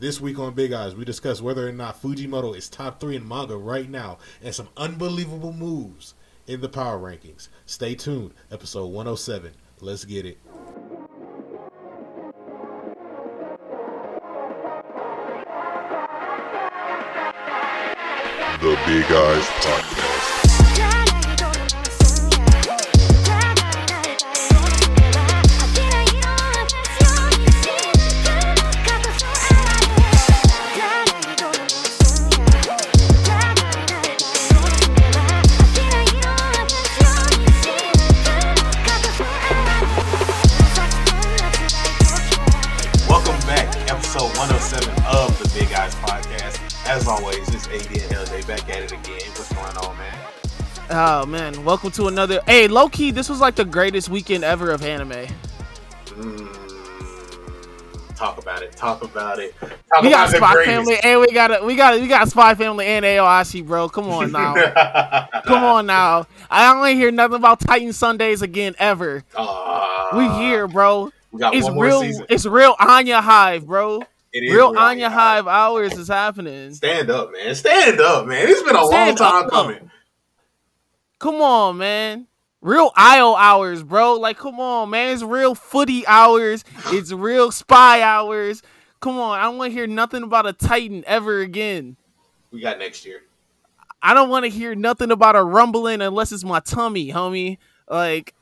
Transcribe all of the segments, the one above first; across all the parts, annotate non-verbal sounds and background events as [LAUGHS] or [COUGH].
This week on Big Eyes, we discuss whether or not Fujimoto is top three in manga right now and some unbelievable moves in the power rankings. Stay tuned. Episode 107. Let's get it. The Big Eyes Podcast. Oh man, welcome to another. Hey, low key, this was like the greatest weekend ever of anime. Mm, talk about it. Talk about it. Talk We got Spy. Family, and we got a, we got we got Spy Family and Aoashi, bro. Come on now, [LAUGHS] come on now. I don't hear nothing about Titan Sundays again ever. Aw, We here, bro. We got It's real. season. It's real Anya Hive, bro. It is Real Anya Hive hours is happening. Stand up, man. Stand up, man. It's been a Stand long time up. coming. Come on, man. Real IO hours, bro. Like, come on, man. It's real footy hours. It's real spy hours. Come on. I don't want to hear nothing about a Titan ever again. We got next year. I don't want to hear nothing about a rumbling unless it's my tummy, homie. Like,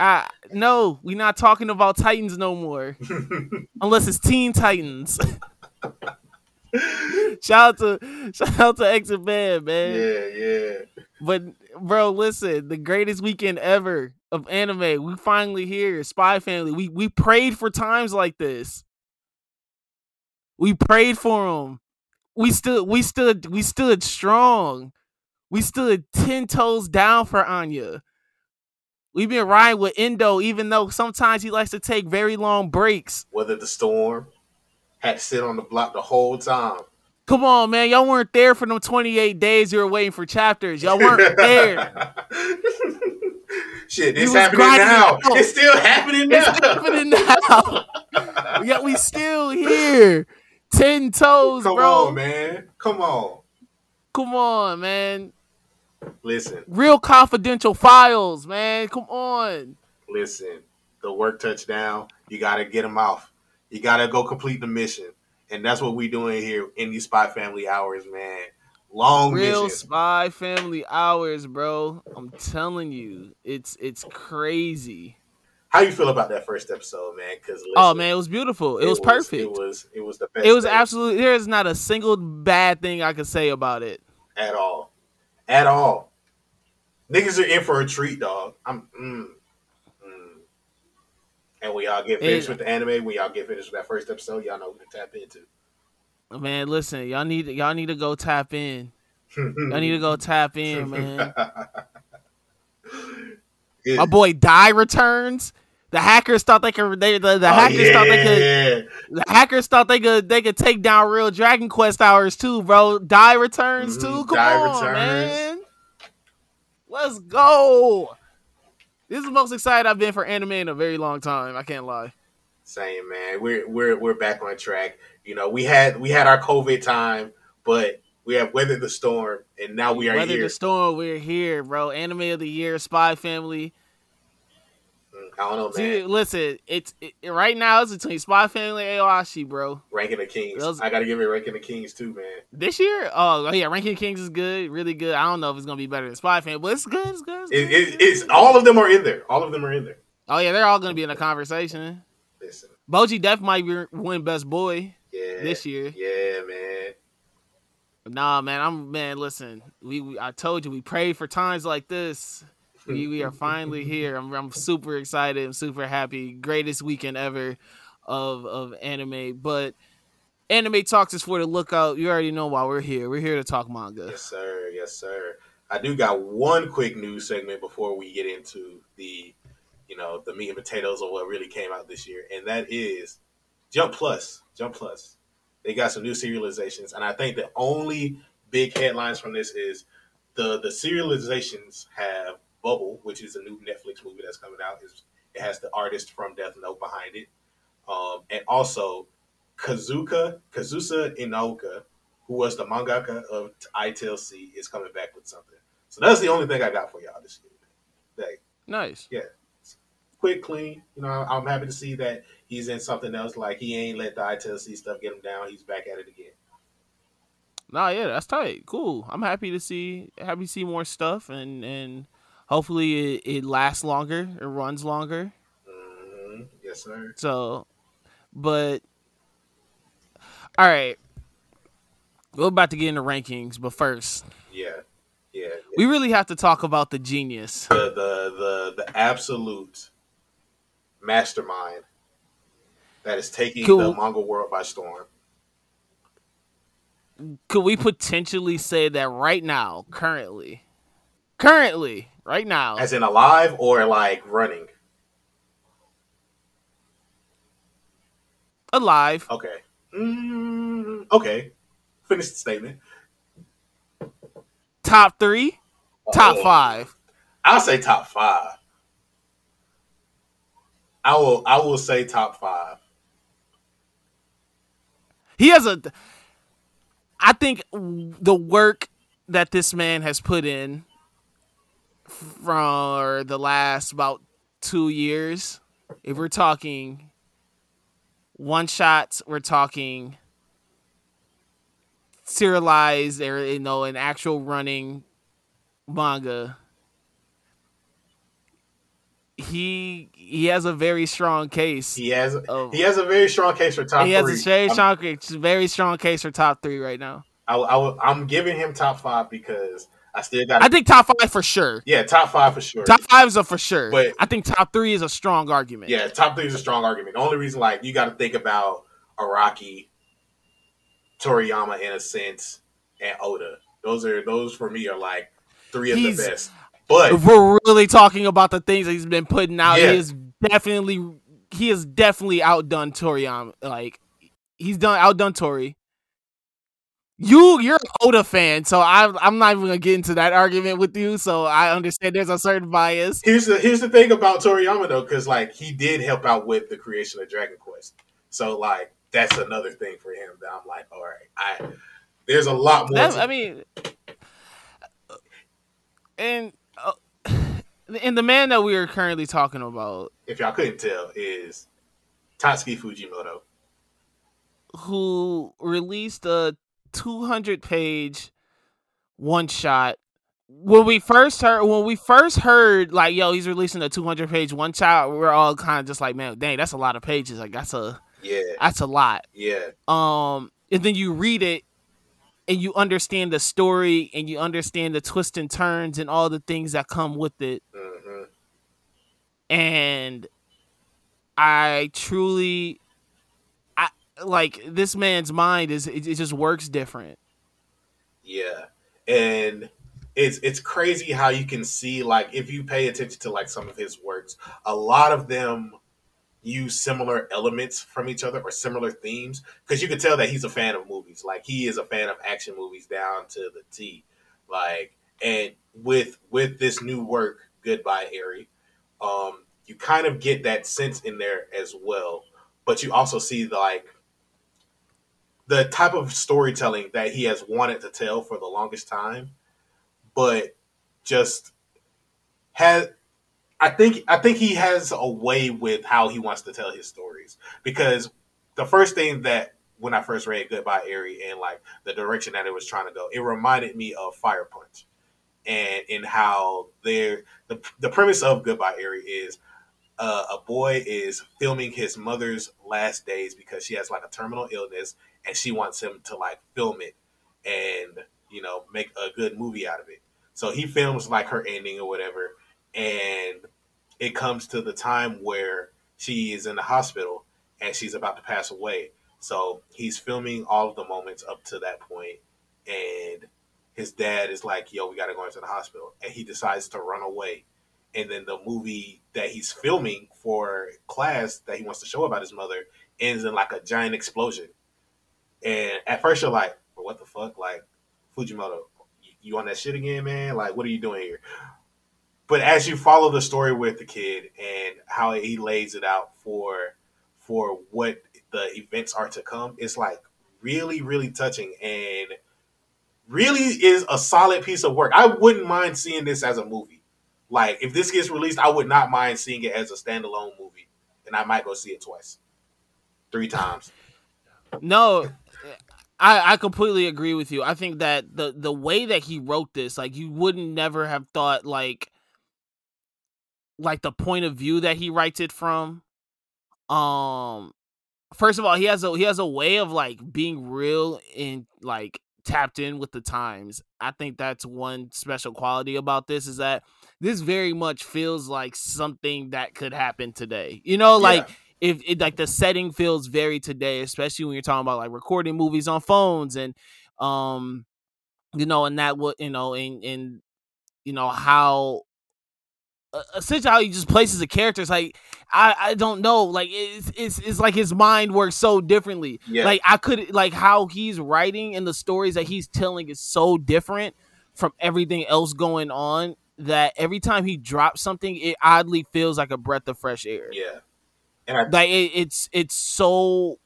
I no, we're not talking about Titans no more. [LAUGHS] unless it's Teen Titans. [LAUGHS] shout out to shout out to Exit Band, man. Yeah, yeah. But bro, listen, the greatest weekend ever of anime. We finally here, Spy Family. We we prayed for times like this. We prayed for them. We stood we stood we stood strong. We stood 10 toes down for Anya. We've been riding with Endo, even though sometimes he likes to take very long breaks. Weathered the storm. Had to sit on the block the whole time. Come on, man. Y'all weren't there for them 28 days you were waiting for chapters. Y'all weren't [LAUGHS] there. [LAUGHS] Shit, it's happening now. it. It's still happening now. It's happening now. [LAUGHS] Yet we still here. Ten toes, Come bro. on, man. Come on. Come on, man. Listen, Real confidential files, man. Come on. listen. The work touchdown. You got to get them off. You got to go complete the mission. And that's what we doing here in these Spy Family hours, man. Long Real mission. spy family hours, bro. I'm telling you, it's it's crazy. How you feel about that first episode, man? Because Oh man, it was beautiful. It, was, perfect. It was. It was the best. It was thing absolutely. There's not a single bad thing I could say about it. at all, at all. Niggas are in for a treat, dog. I'm. Mm. And when y'all get finished It- with the anime, when y'all get finished with that first episode, y'all know who to tap into. Man, listen, y'all need y'all need to go tap in. [LAUGHS] Y'all need to go tap in, man. It- [LAUGHS] My boy Dai returns. The hackers thought they could. They, the the Oh, hackers thought they could. The hackers thought they could. They could take down real Dragon Quest hours too, bro. Dai returns Mhm, too. Come Dai on, returns. man. Let's go. This is the most excited I've been for anime in a very long time. I can't lie. Same man. We're we're we're back on track. You know, we had we had our COVID time, but we have weathered the storm, and now we are Weather here. the storm, we're here, bro. Anime of the year, Spy Family. I don't know, man. See, listen, it's it, right now it's between Spy Family and Aoashi, bro. Ranking the Kings. Those- I got to give it Ranking the Kings too, man. This year, oh, oh yeah, Ranking the Kings is good, really good. I don't know if it's gonna be better than Spy Family, but it's good. It's good. It's It, good, it, it's all of them are in there. All of them are in there. oh yeah, they're all gonna be in a conversation. Listen, Bojji Def might be- win Best Boy yeah, this year. yeah, man. Nah, man, I'm man. Listen, we, we I told you we prayed for times like this. We we are finally here. I'm I'm super excited. I'm super happy. Greatest weekend ever of of anime. But anime talks is for the lookout. You already know why we're here. We're here to talk manga. Yes, sir. Yes, sir. I do got one quick news segment before we get into the, you know, the meat and potatoes of what really came out this year, and that is Jump Plus. Jump Plus. They got some new serializations, and I think the only big headlines from this is the the serializations have Bubble, which is a new Netflix movie that's coming out. It's, it has the artist from Death Note behind it, um, and also Kazuka Kazusa Inaoka, who was the mangaka of ITLC, is coming back with something. So that's the only thing I got for y'all this year. Like, Nice. Yeah. Quick, clean. You know, I'm happy to see that he's in something else. Like he ain't let the ITLC stuff get him down. He's back at it again. Nah, yeah, that's tight. Cool. I'm happy to see happy to see more stuff and and hopefully it, it lasts longer, it runs longer. hmm Yes, sir. So, but all right, we're about to get into rankings, but first, Yeah, yeah. we really have to talk about the genius. The the the the absolute mastermind that is taking the manga world by storm. Could we potentially say that right now, currently, currently, right now, As in alive or like running. alive? Okay. Mm, okay. Finish the statement. Top three, top Oh, five. I'll say top five. I will. I will say top five. He has a. I think the work that this man has put in for the last about two years, if we're talking one shots, we're talking serialized or you know an actual running manga. He he has a very strong case. He has. of- He has a very strong case for top he has three. a very strong, case- very strong case for top three right now. I, I, am giving him top five because I still got. I think top five for sure. yeah, top five for sure. Top five is a for sure. But- I think top three is a strong argument. yeah, top three is a strong argument. The only reason, like, you got to think about Araki, Toriyama in a sense, and Oda. Those are those for me are like three of He's- the best. But If we're really talking about the things that he's been putting out, Yeah. he is definitely he has definitely outdone Toriyama. Like he's done outdone Tori. You you're an Oda fan, so I'm I'm not even gonna get into that argument with you. So I understand there's a certain bias. here's the here's the thing about Toriyama though, because like he did help out with the creation of Dragon Quest. So like that's another thing for him that I'm like, all right, I there's a lot more. That- I mean, and uh, and the man that we are currently talking about, if y'all couldn't tell, is Tatsuki Fujimoto. who released a 200 page one shot. When we first heard, when we first heard, like, yo, he's releasing a 200 page one shot, we are all kind of just like, man, dang, that's a lot of pages. Like, that's a Yeah, that's a lot. yeah, um and then you read it and you understand the story and you understand the twists and turns and all the things that come with it hmm and i truly like this man's mind is it, it just works different yeah, and it's it's crazy how you can see like if you pay attention to like some of his works, a lot of them use similar elements from each other or similar themes because you can tell that he's a fan of movies. Like he is a fan of action movies down to the T. Like and with with this new work, Goodbye Eri, um, you kind of get that sense in there as well. But you also see like the type of storytelling that he has wanted to tell for the longest time, but just has I think I think he has a way with how he wants to tell his stories. Because the first thing that when I first read Goodbye Eri and like the direction that it was trying to go, it reminded me of Fire Punch, and in how there the the premise of Goodbye Eri is uh, a boy is filming his mother's last days because she has like a terminal illness and she wants him to like film it and you know make a good movie out of it. So he films like her ending or whatever, and it comes to the time where she is in the hospital and she's about to pass away. So he's filming all of the moments up to that point, and his dad is like, "Yo, we got to go into the hospital," and he decides to run away. And then the movie that he's filming for class that he wants to show about his mother ends in like a giant explosion. And at first you're like, "What the fuck?" Like Fujimoto, you, on that shit again, man? Like, what are you doing here? But as you follow the story with the kid and how he lays it out for for what the events are to come. It's like really, really touching and really is a solid piece of work. I wouldn't mind seeing this as a movie. Like if this gets released, I would not mind seeing it as a standalone movie, and I might go see it twice, three times. No, I, I completely agree with you. I think that the the way that he wrote this, like you wouldn't never have thought like like the point of view that he writes it from. Um first of all, he has a he has a way of like being real and like tapped in with the times. I think that's one special quality about this is that this very much feels like something that could happen today. You know, like Yeah. If it like the setting feels very today, especially when you're talking about like recording movies on phones and um you know, and that what you know, and and you know how uh, essentially how he just places the characters like I I don't know like it's it's it's like his mind works so differently. Yeah. Like I could like how he's writing and the stories that he's telling is so different from everything else going on that every time he drops something it oddly feels like a breath of fresh air. Yeah, and I Like it, it's it's so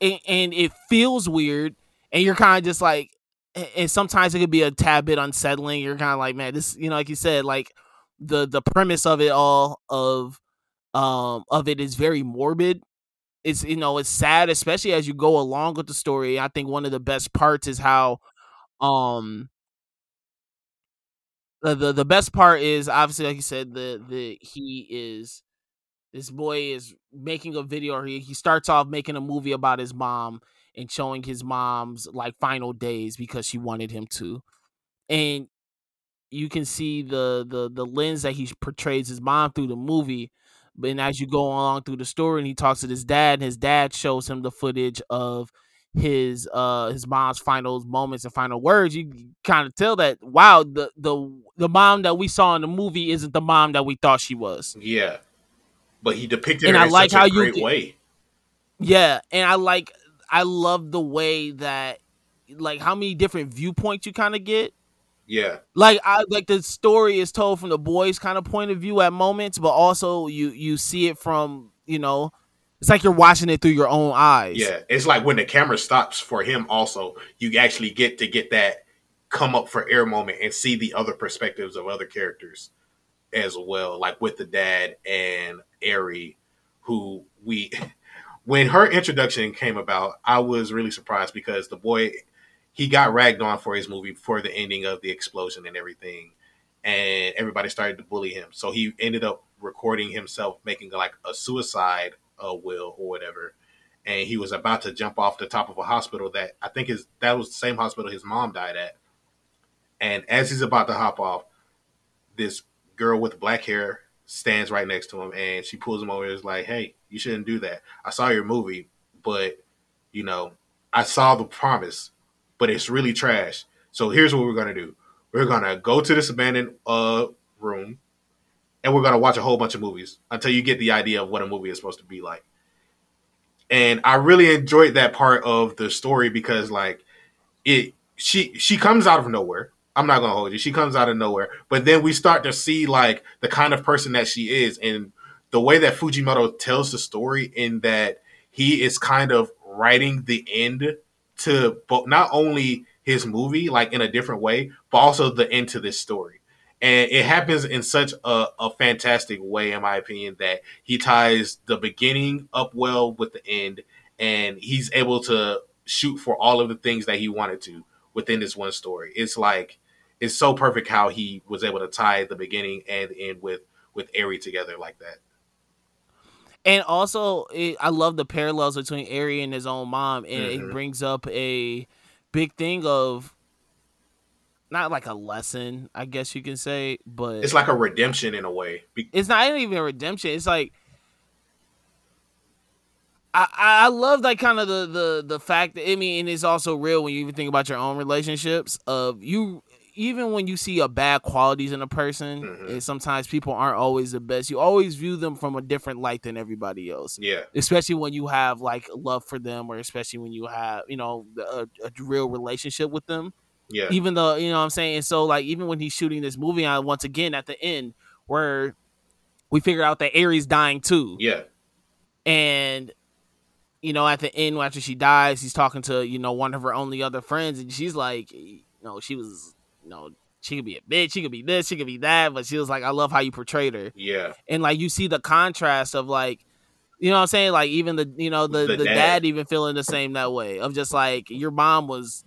and, it feels weird and you're kind of just like and- and sometimes it could be a tad bit unsettling. You're kind of like, man, this, you know, like you said, like the the premise of it all of um of it is very morbid. It's you know it's sad, especially as you go along with the story. I think one of the best parts is how um the the, the best part is obviously like you said the the he is this boy is making a video or he, he starts off making a movie about his mom and showing his mom's like final days because she wanted him to. And you can see the the the lens that he portrays his mom through the movie then as you go along through the story and he talks to his dad and his dad shows him the footage of his uh his mom's final moments and final words you kind of tell that wow the the the mom that we saw in the movie isn't the mom that we thought she was. Yeah, but he depicted it. And I in like such how a you way. Yeah, and I like I love the way that like how many different viewpoints you kind of get. Yeah, Like I like the story is told from the boy's kind of point of view at moments, but also you you see it from, you know, it's like you're watching it through your own eyes. yeah. It's like when the camera stops for him. Also, you actually get to get that come up for air moment and see the other perspectives of other characters as well. Like with the dad and Eri, who we [LAUGHS] when her introduction came about, I was really surprised because the boy he got ragged on for his movie before the ending of the explosion and everything, and everybody started to bully him. So he ended up recording himself making like a suicide uh, will or whatever, and he was about to jump off the top of a hospital that I think is that was the same hospital his mom died at. And as he's about to hop off, this girl with black hair stands right next to him and she pulls him over and is like, Hey, you shouldn't do that. I saw your movie, but you know, I saw the promise, but it's really trash. So here's what we're gonna do. We're gonna go to this abandoned uh room and we're gonna watch a whole bunch of movies until you get the idea of what a movie is supposed to be like. And I really enjoyed that part of the story because like it she she comes out of nowhere. I'm not gonna hold you. She comes out of nowhere, but then we start to see like the kind of person that she is, and the way that Fujimoto tells the story, in that he is kind of writing the end to both not only his movie, like in a different way, but also the end to this story. And it happens in such a, a fantastic way, in my opinion, that he ties the beginning up well with the end, and he's able to shoot for all of the things that he wanted to within this one story. It's like it's so perfect how he was able to tie the beginning and end with with Eri together like that. And also, it, I love the parallels between Eri and his own mom, and Mhm. it brings up a big thing of not like a lesson, I guess you can say, but It's like a redemption in a way. It's not even a redemption. It's like I I I love that kind of the the the fact that I mean, and it's also real when you even think about your own relationships. Of you, even when you see a bad qualities in a person, Mhm. and sometimes people aren't always the best. You always view them from a different light than everybody else. Yeah, especially when you have like love for them or especially when you have you know a, a real relationship with them. Yeah, even though you know what i'm saying? So like even when he's shooting this movie on once again at the end where we figure out that Eri's dying too. Yeah, and you know, at the end after she dies, he's talking to you know one of her only other friends, and she's like, you know, she was, you know, she could be a bitch, she could be this, she could be that, but she was like, I love how you portrayed her, Yeah. and like you see the contrast of like. You know what I'm saying? Like even the you know the The the, dad. dad. even feeling the same that way of just like your mom was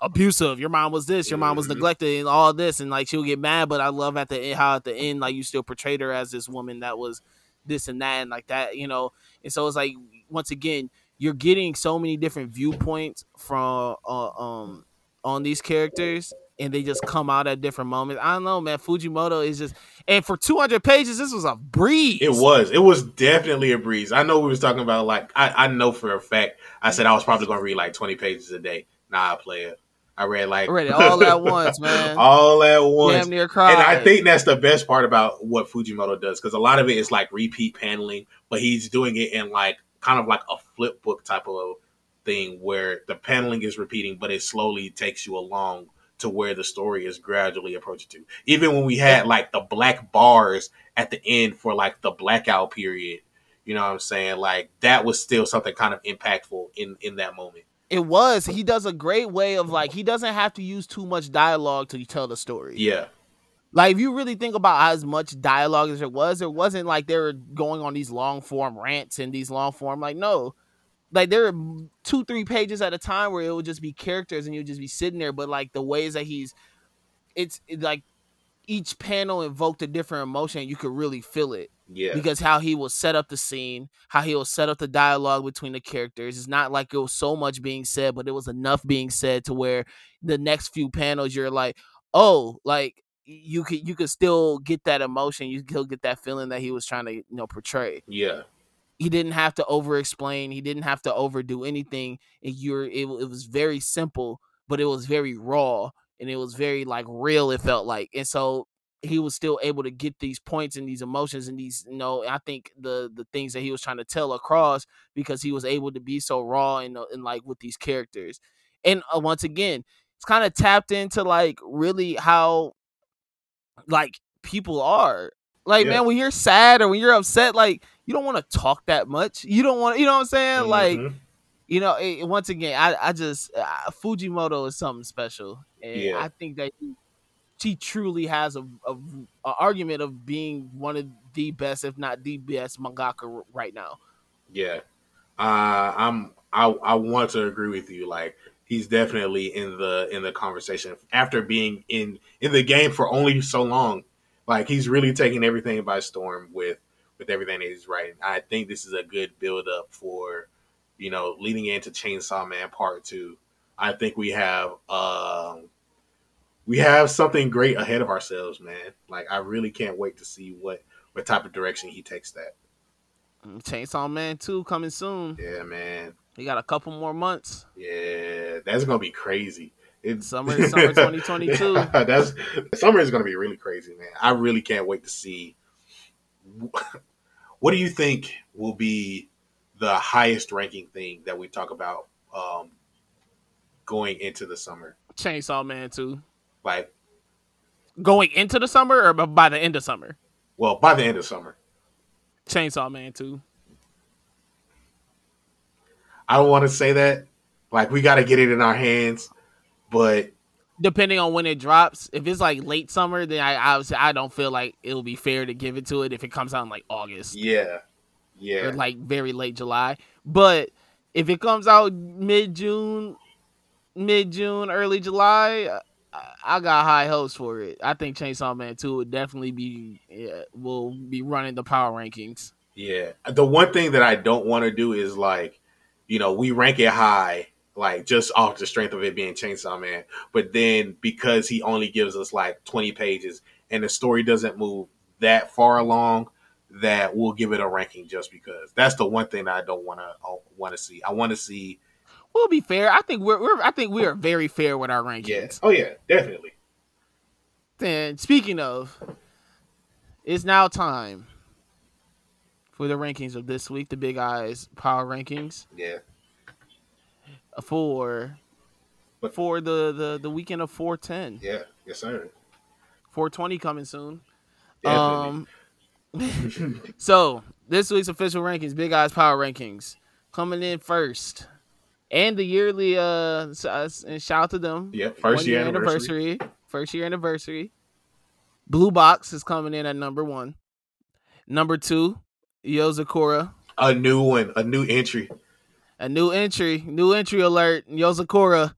abusive, your mom was this, your mom was Mhm. neglected, and all this, and like she'll get mad. But I love at the end how at the end like you still portrayed her as this woman that was this and that and like that, you know. And so it's like once again you're getting so many different viewpoints from uh, um on these characters and they just come out at different moments. I don't know, man. Fujimoto is just and for 200 pages, this was a breeze. It was. It was definitely a breeze. I know we was talking about like I, I know for a fact. I said I was probably gonna read like twenty pages a day. Nah, I play it. I read like I read it all at [LAUGHS] once, man. all at once. Damn near cried. And I think that's the best part about what Fujimoto does because a lot of it is like repeat paneling, but he's doing it in like kind of like a flip book type of thing where the paneling is repeating, but it slowly takes you along to where the story is gradually approaching to. Even when we had like the black bars at the end for like the blackout period, you know what I'm saying? Like that was still something kind of impactful in in that moment. It was. He does a great way of like he doesn't have to use too much dialogue to tell the story. Yeah. Like if you really think about as much dialogue as there was, there wasn't like they were going on these long form rants and these long form like no. Like there are two, three pages at a time where it would just be characters and you'd just be sitting there, but like the ways that he's it's it, like each panel invoked a different emotion, you could really feel it Yeah. because how he will set up the scene, how he will set up the dialogue between the characters. It's not like it was so much being said, but it was enough being said to where the next few panels you're like, oh, like you could you could still get that emotion, you could still get that feeling that he was trying to you know portray. yeah. He didn't have to over explain, he didn't have to overdo anything. And you're it, it was very simple, but it was very raw and it was very like real. It felt like, and so he was still able to get these points and these emotions and these you know i think the the things that he was trying to tell across because he was able to be so raw and, uh, and like with these characters and uh, once again it's kind of tapped into like really how like people are like Yeah. man when you're sad or when you're upset like you don't want to talk that much you don't want you know what i'm saying like Mhm. you know it, once again i, I just uh, fujimoto is something special and Yeah. i think that he, he truly has a, a, a argument of being one of the best if not the best mangaka right now Yeah, uh, I'm. I I want to agree with you. Like he's definitely in the in the conversation after being in in the game for only so long. Like he's really taking everything by storm with with everything that he's writing. I think this is a good build up for you know leading into Chainsaw Man Part Two. I think we have um we have something great ahead of ourselves, man. Like I really can't wait to see what what type of direction he takes that. Mm, chainsaw man 2 coming soon Yeah, man. We got a couple more months Yeah, that's gonna be crazy. It's [LAUGHS] Summer- [LAUGHS] summer 2022. [LAUGHS] that's summer is gonna be really crazy, man. I really can't wait to see. What do you think will be the highest ranking thing that we talk about um, going into the summer? chainsaw man 2 Like, going into the summer or by the end of summer well, by the end of summer. chainsaw man 2 I don't want to say that. Like, we got to get it in our hands, but depending on when it drops. If it's like late summer, then I obviously I don't feel like it'll be fair to give it to it if it comes out in like August yeah, yeah, or like very late July. But if it comes out mid June, mid June, early July, I, got high hopes for it. I think Chainsaw Man Two would definitely be yeah, will be running the power rankings. Yeah. The one thing that I don't want to do is like, you know, we rank it high, like just off the strength of it being Chainsaw Man. But then because he only gives us like 20 pages and the story doesn't move that far along, that we'll give it a ranking just because. That's the one thing I don't want to uh, want to see. I want to see. We'll be fair. I think we're, we're I think we are very fair with our rankings. Yeah. Oh yeah, definitely. Then speaking of, it's now time for the rankings of this week, the Big Eyes Power Rankings Yeah. For But- for the the the weekend of 410. Yeah. Yes, sir. 420 coming soon. Definitely. Um [LAUGHS] so this week's official rankings, Big Eyes Power Rankings. coming in first, and the yearly uh, uh, and shout out to them. Yep, first One year anniversary. First year anniversary. Blue Box is coming in at number one. Number two, Yozakura. A new one, a new entry. A new entry, new entry alert, Yozakura.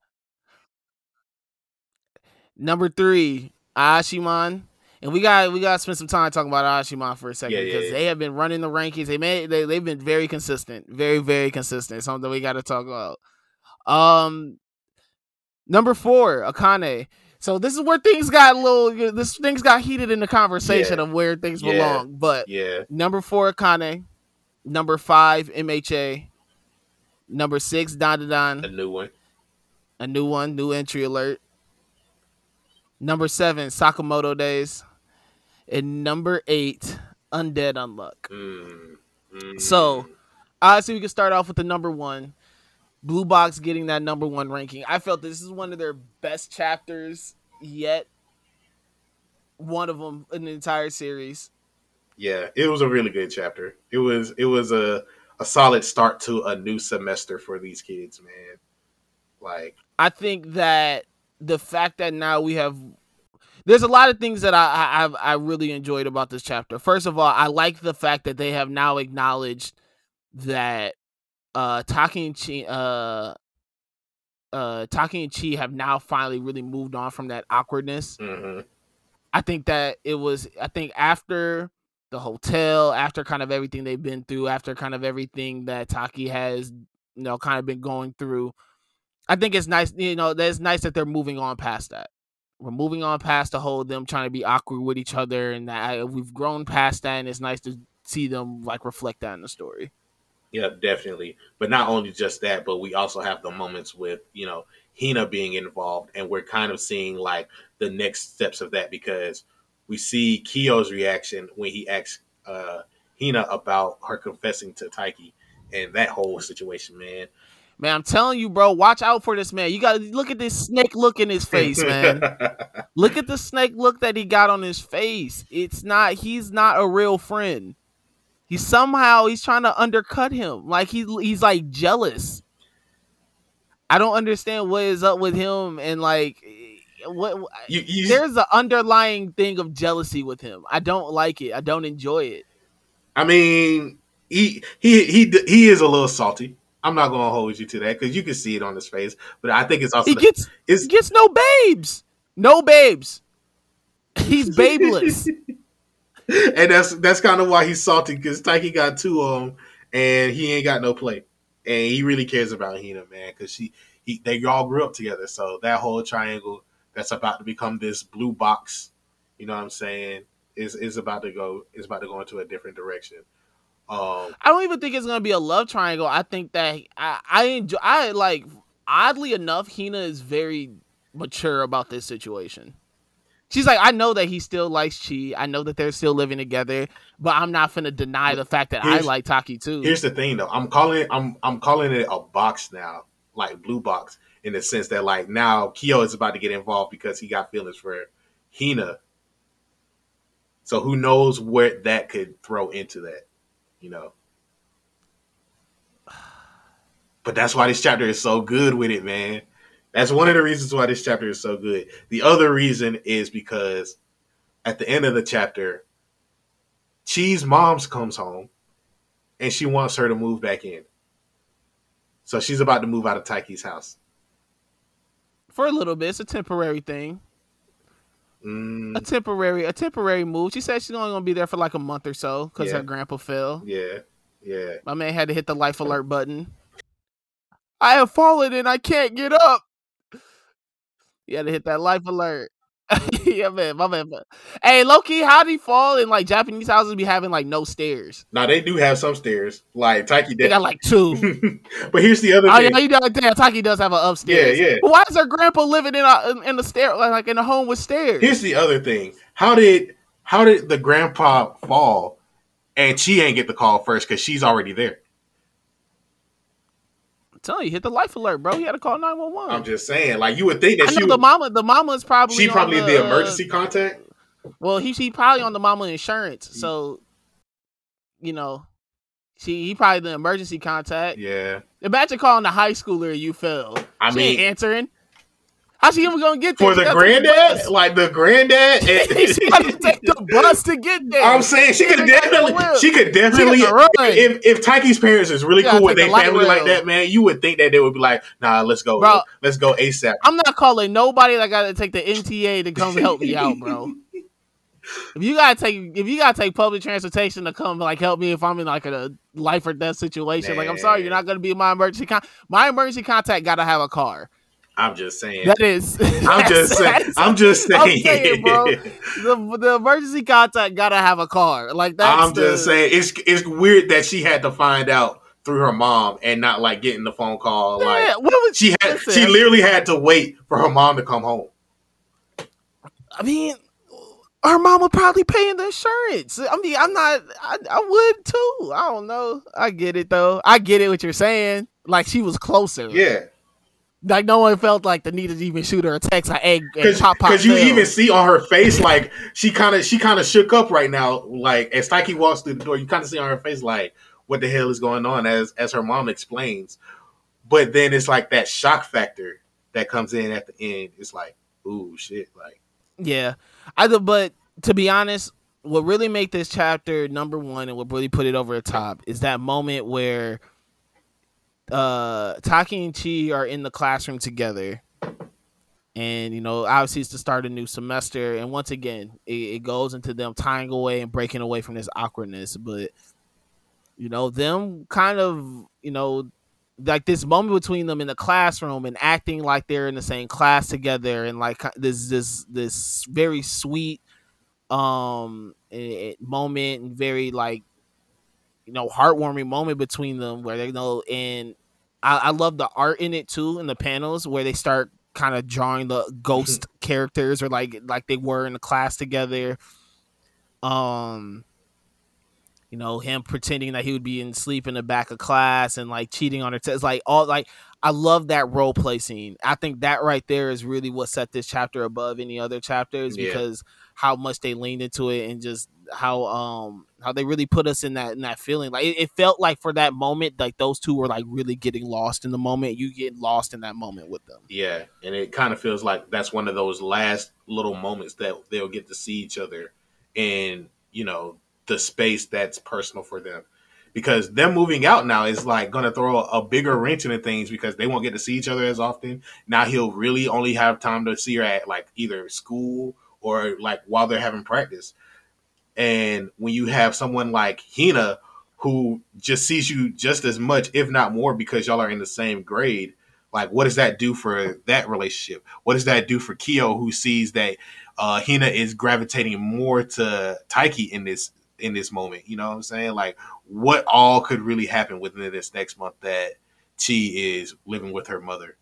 Number three, Ayashimon. And we got we got to spend some time talking about Ayashimon for a second Yeah, yeah, because yeah. they have been running the rankings. They made they they've been very consistent, very very consistent. Something we got to talk about. Um, number four, Akane. So this is where things got a little. This things got heated in the conversation Yeah. of where things Yeah. belong. But Yeah, number four, Akane. Number five, MHA. Number six, Don a new one. A new one, new entry alert. Number seven, Sakamoto Days. And number eight, Undead Unluck. Mm, mm. So, Obviously, we can start off with the number one. Blue Box getting that number one ranking. I felt this is one of their best chapters yet. One of them in the entire series. yeah, it was a really good chapter. It was it was a a solid start to a new semester for these kids, man. Like, I think that the fact that now we have there's a lot of things that I I I've- I really enjoyed about this chapter. First of all, I like the fact that they have now acknowledged that uh Taki and Chi uh uh Taki and Chi have now finally really moved on from that awkwardness. mhm. I think that it was I think after the hotel, after kind of everything they've been through, after kind of everything that Taki has, you know, kind of been going through, I think it's nice, you know, that it's nice that they're moving on past that. We're moving on past the whole them trying to be awkward with each other, and that I, we've grown past that, and it's nice to see them like reflect that in the story. Yeah, definitely. But not only just that, but we also have the moments with, you know, Hina being involved and we're kind of seeing like the next steps of that because we see Kyo's reaction when he asks uh Hina about her confessing to Taiki and that whole situation, man. Man, I'm telling you, bro, watch out for this man. You got to look at this snake look in his face, man. [LAUGHS] Look at the snake look that he got on his face. It's not he's not a real friend. He somehow he's trying to undercut him. Like he he's like jealous. I don't understand what is up with him and like what you, you there's an underlying thing of jealousy with him. I don't like it. I don't enjoy it. I mean, he he he he is a little salty. I'm not gonna hold you to that because you can see it on his face. But I think it's also He gets it's he gets no babes. No babes. He's babeless. [LAUGHS] and that's that's kind of why he's salty because Tyke got two of them and he ain't got no play, and he really cares about Hina, man, because she he they all grew up together, so that whole triangle that's about to become this blue box, you know what I'm saying, is is about to go is about to go into a different direction. Um, I don't even think it's gonna be a love triangle. I think that I, I enjoy. I like. Oddly enough, Hina is very mature about this situation. She's like, I know that he still likes Chi. I know that they're still living together, but I'm not gonna deny the fact that I like Taki too. Here's the thing, though. I'm calling it. I'm I'm calling it a box now, like blue box, in the sense that like now Kyo is about to get involved because he got feelings for Hina. So who knows where that could throw into that, you know? But that's why this chapter is so good with it, man. That's one of the reasons why this chapter is so good. The other reason is because at the end of the chapter, Chi's mom's comes home and she wants her to move back in. So she's about to move out of Taiki's house. For a little bit, it's a temporary thing. A Mm, temporary, a temporary move. She said she's only gonna be there for like a month or so because Yeah. her grandpa fell. yeah, yeah. My man had to hit the life alert button. I have fallen and I can't get up. You had to hit that life alert. [LAUGHS] yeah, man, my man. Hey, Loki, how would he fall in like Japanese houses be having like no stairs? Now they do have some stairs, like Taiki They did. got like two. [LAUGHS] but here's the other oh thing. yeah, you know, damn, Taki does have an upstairs. Yeah, yeah. But why is her grandpa living in a in, in the stair like in a home with stairs? Here's the other thing. How did how did the grandpa fall and she ain't get the call first because she's already there? Telling you, hit the life alert, bro. You had to call nine one one. I'm just saying, like you would think I that know she the would, mama. The mama's probably she probably the, the emergency contact. Well, he she probably on the mama insurance, so you know She he probably the emergency contact. Yeah. Imagine calling the high schooler you failed. I she mean- answering. How's she even gonna get there? For the gotta granddad, like the granddad, [LAUGHS] she got to take the bus to get there. I'm saying she could She got definitely, she could definitely. She got the run. If if Tyke's parents is really cool with their family like that, man, you would think that they would be like, nah, let's go, Bro. let's go ASAP. I'm not calling nobody that got to take the MTA to come help me out, bro. [LAUGHS] If you gotta take, if you gotta take public transportation to come like help me if I'm in like a life or death situation, like I'm sorry, you're not gonna be my emergency con. My emergency contact gotta have a car. I'm just saying. That is. [LAUGHS] I'm just saying. I'm just I'm saying. saying, bro. the, [LAUGHS] the emergency contact gotta have a car. Like that. I'm just the- saying. It's it's weird that she had to find out through her mom and not like getting the phone call. Yeah, Like what was she had, listen, she literally had to wait for her mom to come home. I mean, her mom would probably paying the insurance. I mean, I'm not. I, I would too. I don't know. I get it though. I get it. What you're saying. Like she was closer. Yeah, Like no one felt like the need to even shoot her a text like, "Hey, hey pop, pop." because you even see on her face like she kind of she kind of shook up right now. Like as Tyke walks through the door, you kind of see on her face like what the hell is going on as as her mom explains. But then it's like that shock factor that comes in at the end. It's like, ooh, shit, like. Yeah, I. th- But to be honest, what really make this chapter number one and what really put it over the top is that moment where uh Taki and Chi are in the classroom together. And you know, obviously, it's the start a new semester, and once again, it, it goes into them tying away and breaking away from this awkwardness. But you know, them kind of, you know, like this moment between them in the classroom and acting like they're in the same class together and like this this this very sweet um eh, eh, moment and very like you know heartwarming moment between them where they know and I, I love the art in it too in the panels where they start kind of drawing the ghost characters or like like they were in the class together. Um you know him pretending that he would be in sleep in the back of class and like cheating on her test like all like i love that role play scene. I think that right there is really what set this chapter above any other chapters Yeah. because how much they leaned into it and just how um how they really put us in that in that feeling like it, it felt like for that moment like those two were like really getting lost in the moment you get lost in that moment with them Yeah, and it kind of feels like that's one of those last little moments that they'll get to see each other in, you know, the space that's personal for them. Because them moving out now is like going to throw a, a bigger wrench into things because they won't get to see each other as often. Now he'll really only have time to see her at like either school or like while they're having practice. And when you have someone like Hina who just sees you just as much, if not more, because y'all are in the same grade, like what does that do for that relationship? What does that do for kyo who sees that uh hina is gravitating more to taiki in this in this moment? You know what i'm saying? Like what all could really happen within this next month that chi is living with her mother?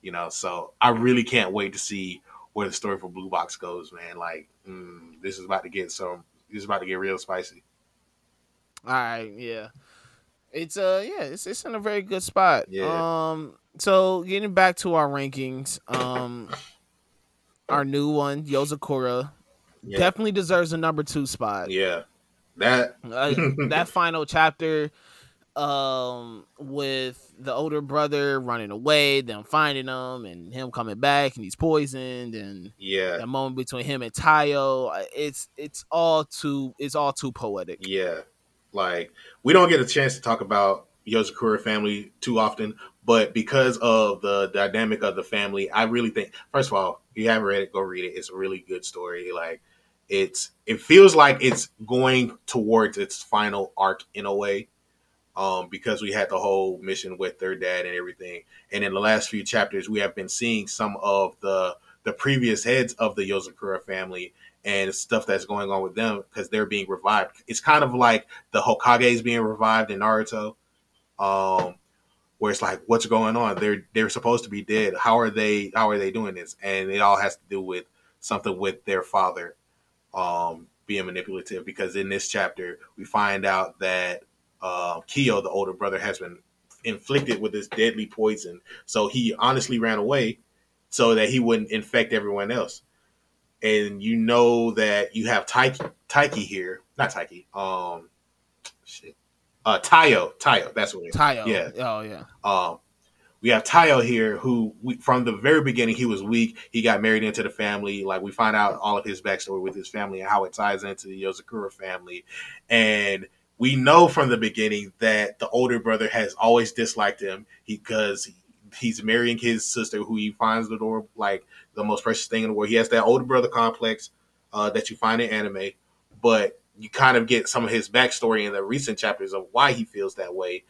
You know so i really can't wait to see where the story for blue box goes man like mm, this is about to get some this is about to get real spicy All right, yeah. It's uh yeah, it's it's in a very good spot. Yeah. Um so getting back to our rankings, um [LAUGHS] our new one, Yozakura, yeah definitely deserves a number 2 spot. yeah that Uh, that [LAUGHS] final chapter um with the older brother running away, them finding him and him coming back and he's poisoned and yeah that moment between him and Tayo, it's it's all too it's all too poetic. Yeah. Like we don't get a chance to talk about Yozakura family too often, but because of the dynamic of the family, I really think first of all, if you haven't read it, go read it. It's a really good story. Like it's it feels like it's going towards its final arc in a way. Um, because we had the whole mission with their dad and everything. And in the last few chapters, we have been seeing some of the the previous heads of the Yozakura family and stuff that's going on with them because they're being revived. It's kind of like the Hokage is being revived in Naruto, um, where it's like, what's going on? They're they're supposed to be dead. How are they? How are they doing this? And it all has to do with something with their father um, being manipulative. Because in this chapter, we find out that uh, Kyo, the older brother, has been inflicted with this deadly poison. So he honestly ran away so that he wouldn't infect everyone else and you know that you have Taiki, Taiki here, not Taiki, um, shit, Uh, Tayo, Tayo, that's what it is. Tayo. Yeah. Oh yeah. Um, we have Tayo here, who we, from the very beginning he was weak. He got married into the family. Like we find out all of his backstory with his family and how it ties into the Yozakura family, and we know from the beginning that the older brother has always disliked him because he's marrying his sister, who he finds the door like the most precious thing in the world. He has that older brother complex uh, that you find in anime, but you kind of get some of his backstory in the recent chapters of why he feels that way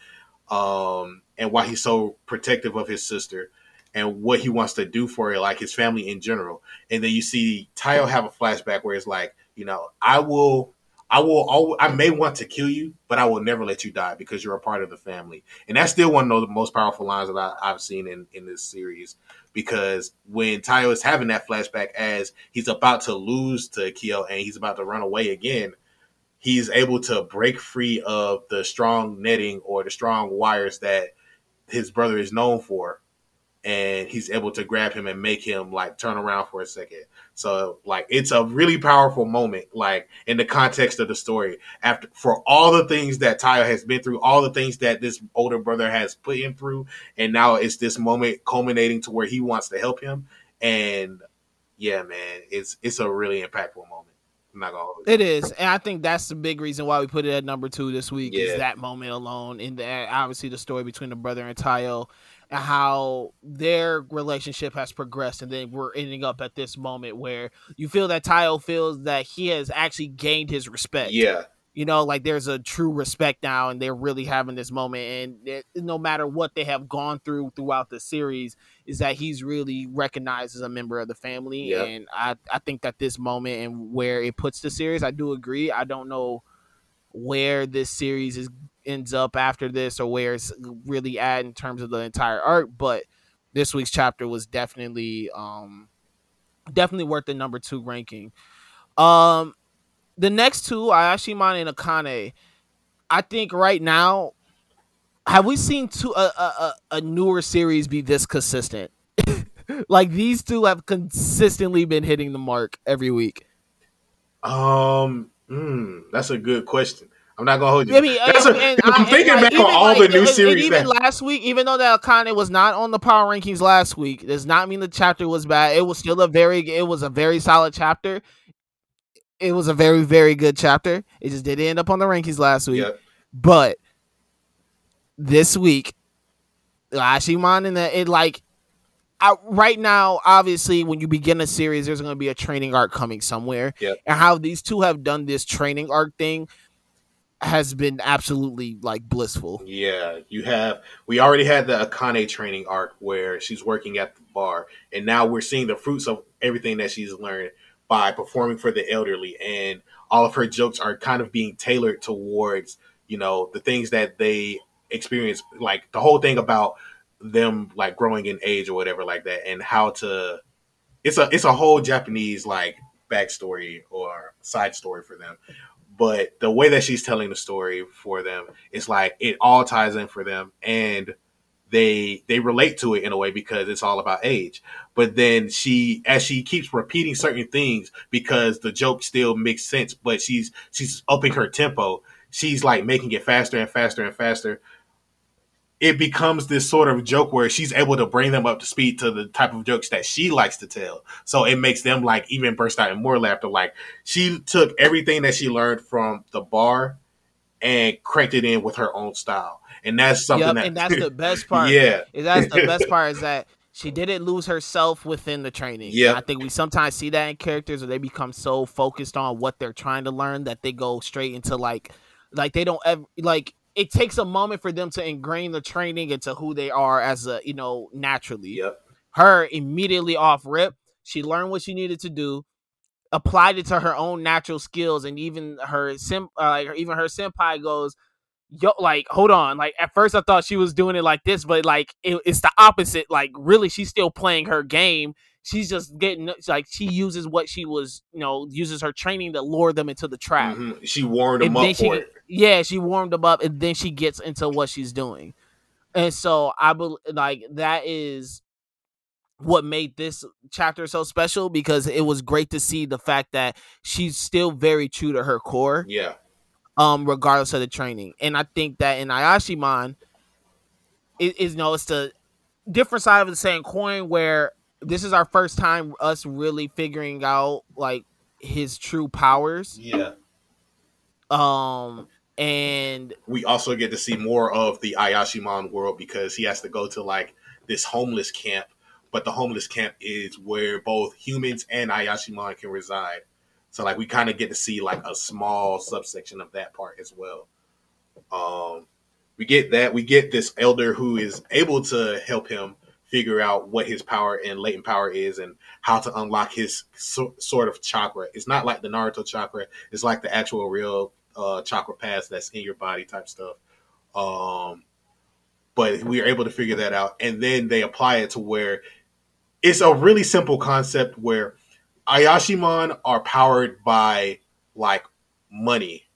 um, and why he's so protective of his sister and what he wants to do for her, like his family in general. And then you see Taiyo have a flashback where it's like, you know, I will, I will, al- I may want to kill you, but I will never let you die because you're a part of the family. And that's still one of the most powerful lines that I, I've seen in in this series. Because when Taiyo is having that flashback as he's about to lose to Kyo and he's about to run away again, he's able to break free of the strong netting or the strong wires that his brother is known for and he's able to grab him and make him like turn around for a second so like it's a really powerful moment like in the context of the story after for all the things that Taiyo has been through all the things that this older brother has put him through and now it's this moment culminating to where he wants to help him and yeah man it's it's a really impactful moment i'm not gonna hold you. It is, and I think that's the big reason why we put it at number two this week. Yeah. Is that moment alone, and the, obviously the story between the brother and Taiyo, and how their relationship has progressed, and then we're ending up at this moment where you feel that Taiyo feels that he has actually gained his respect. yeah you know, like there's a true respect now, and they're really having this moment, and it, no matter what they have gone through throughout the series, is that he's really recognized as a member of the family, Yeah. and I I think that this moment and where it puts the series, I do agree. I don't know where this series is ends up after this or where it's really at in terms of the entire arc, but this week's chapter was definitely um definitely worth the number two ranking. Um the next two are Ayashimon and Akane. I think right now, have we seen two a, a, a- a newer series be this consistent? [LAUGHS] like these two have consistently been hitting the mark every week. Um, mm, that's a good question. I'm not gonna hold you. I mean, and- uh, a- and I'm I- thinking and, like, back on all like, the new and- and series even that- last week, even though that Akane was not on the power rankings last week, does not mean the chapter was bad. It was still a very, it was a very solid chapter. It was a very, very good chapter. It just didn't end up on the rankings last week. Yeah, But this week, Ayashimon and the, it like I, right now, obviously, when you begin a series, there's going to be a training arc coming somewhere. Yep. And how these two have done this training arc thing has been absolutely like blissful. yeah. You have. We already had the Akane training arc where she's working at the bar, and now we're seeing the fruits of everything that she's learned by performing for the elderly, and all of her jokes are kind of being tailored towards you know the things that they experience, like the whole thing about them like growing in age or whatever like that, and how to. It's a it's a whole Japanese like backstory or side story for them. But the way that she's telling the story for them it's like it all ties in for them and they they relate to it in a way because it's all about age. But then she as she keeps repeating certain things because the joke still makes sense but she's she's upping her tempo she's like making it faster and faster and faster it becomes this sort of joke where she's able to bring them up to speed to the type of jokes that she likes to tell. So it makes them like even burst out in more laughter. Like she took everything that she learned from the bar and cranked it in with her own style. And that's something Yep, that and that's the [LAUGHS] best part. Yeah. Is that's the best [LAUGHS] part is that she didn't lose herself within the training. Yeah. I think we sometimes see that in characters where they become so focused on what they're trying to learn that they go straight into like like they don't ever like it takes a moment for them to ingrain the training into who they are as a you know naturally. Yep. Her immediately off rip, she learned what she needed to do, applied it to her own natural skills, and even her sim uh, like even her senpai goes, yo like hold on like at first i thought she was doing it like this but like it, it's the opposite like really she's still playing her game she's just getting like she uses what she was you know uses her training to lure them into the trap Mhm. She warmed them and up she for it. yeah she warmed them up and then she gets into what she's doing and so i believe like that is what made this chapter so special because it was great to see the fact that she's still very true to her core Yeah. um, regardless of the training. And I think that in Ayashimon, it is you know it's the different side of the same coin where this is our first time us really figuring out like his true powers. Yeah. Um, and We also get to see more of the Ayashimon world because he has to go to like this homeless camp, but the homeless camp is where both humans and Ayashimon can reside. So like we kind of get to see like a small subsection of that part as well. Um, we get that we get this elder who is able to help him figure out what his power and latent power is and how to unlock his so, sort of chakra. It's not like the Naruto chakra; it's like the actual real uh, chakra paths that's in your body type stuff. Um, but we are able to figure that out, and then they apply it to where it's a really simple concept where Ayashimon are powered by like money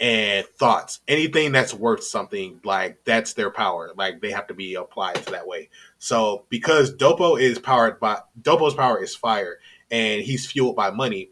and thoughts. Anything that's worth something, like that's their power. Like they have to be applied to that way. So because Dopo is powered by Dopo's power is fire and he's fueled by money,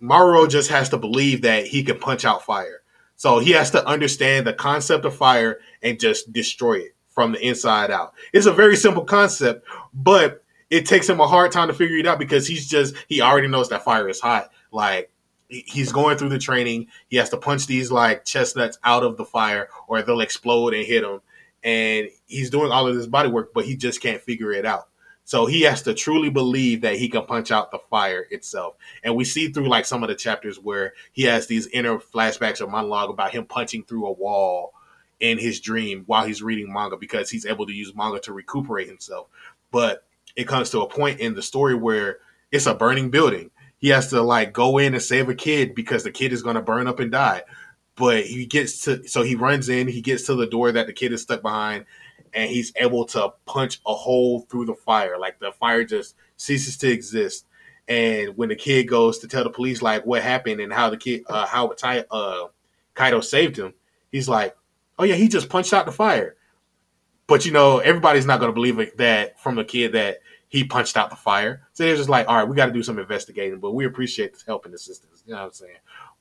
Maruo just has to believe that he can punch out fire. So he has to understand the concept of fire and just destroy it from the inside out. It's a very simple concept, but it takes him a hard time to figure it out because he's just he already knows that fire is hot. Like he's going through the training, he has to punch these like chestnuts out of the fire or they'll explode and hit him. And he's doing all of this body work, but he just can't figure it out. So he has to truly believe that he can punch out the fire itself. And we see through like some of the chapters where he has these inner flashbacks or monologue about him punching through a wall in his dream while he's reading manga because he's able to use manga to recuperate himself. But it comes to a point in the story where it's a burning building. He has to like go in and save a kid because the kid is going to burn up and die. But he gets to so he runs in, he gets to the door that the kid is stuck behind and he's able to punch a hole through the fire. Like the fire just ceases to exist. And when the kid goes to tell the police like what happened and how the kid uh how Ty, uh Kaido saved him, he's like, "Oh yeah, he just punched out the fire." But you know, everybody's not going to believe that from the kid that he punched out the fire. So they're just like, "All right, we got to do some investigating, but we appreciate the help and assistance." You know what I'm saying?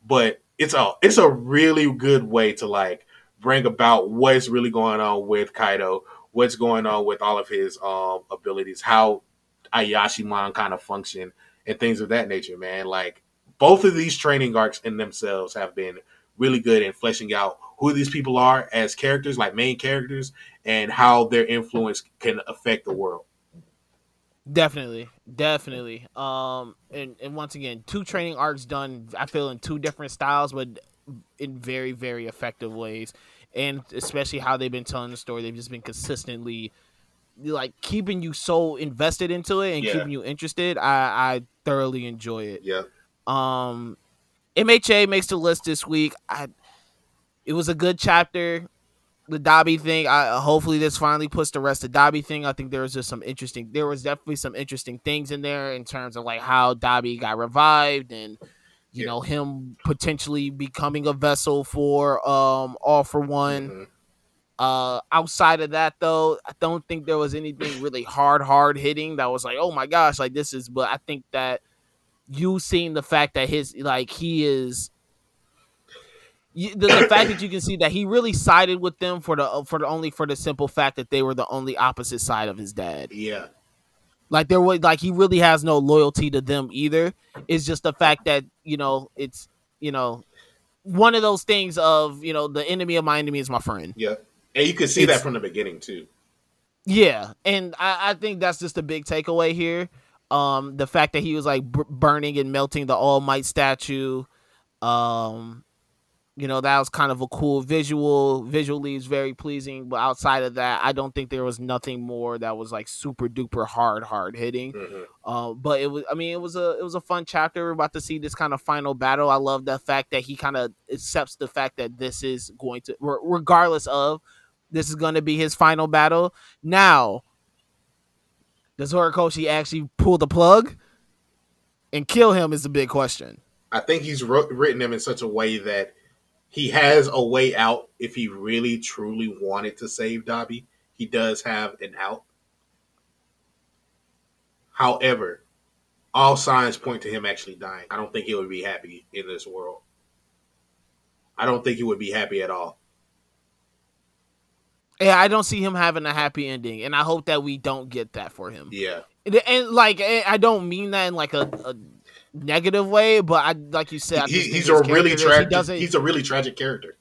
But it's a it's a really good way to like bring about what's really going on with Kaido, what's going on with all of his um abilities, how Ayashimon kind of function, and things of that nature, man. Like both of these training arcs in themselves have been really good in fleshing out who these people are as characters, like main characters, and how their influence can affect the world. Definitely, definitely. Um, and and once again, two training arcs done. I feel in two different styles, but in very very effective ways, and especially how they've been telling the story. They've just been consistently like keeping you so invested into it and Yeah. keeping you interested. I I thoroughly enjoy it. Yeah. Um, MHA makes the list this week. I it was a good chapter. The Dabi thing. I hopefully this finally puts the rest of Dabi thing. I think there was just some interesting. There was definitely some interesting things in there in terms of like how Dabi got revived and you Yeah. know him potentially becoming a vessel for um all for one. Mhm. Uh, outside of that though, I don't think there was anything really hard, hard hitting that was like, oh my gosh, like this is. But I think that you seeing the fact that his like he is. You, the, the fact that you can see that he really sided with them for the for the only for the simple fact that they were the only opposite side of his dad. Yeah. Like there was like he really has no loyalty to them either. It's just the fact that you know it's you know one of those things of you know the enemy of my enemy is my friend. Yeah. And you can see It's- that from the beginning too. Yeah, and I, I think that's just a big takeaway here. Um, the fact that he was like b- burning and melting the All Might statue, um, you know, that was kind of a cool visual. Visually, is very pleasing. But outside of that, I don't think there was nothing more that was like super duper hard, hard hitting. Mhm. Uh, but it was, I mean, it was a, it was a fun chapter. We're about to see this kind of final battle. I love the fact that he kind of accepts the fact that this is going to, re- regardless of, this is going to be his final battle. Now, does Horikoshi actually pull the plug and kill him? Is the big question. I think he's wrote, written them in such a way that he has a way out if he really truly wanted to save Dabi. He does have an out. However, all signs point to him actually dying. I don't think he would be happy in this world. I don't think he would be happy at all. Yeah, I don't see him having a happy ending, and I hope that we don't get that for him. Yeah, And, and, like, eh, I don't mean that in like a, a negative way, but I like you said, he, he's a really tragic. He. He's a really tragic character.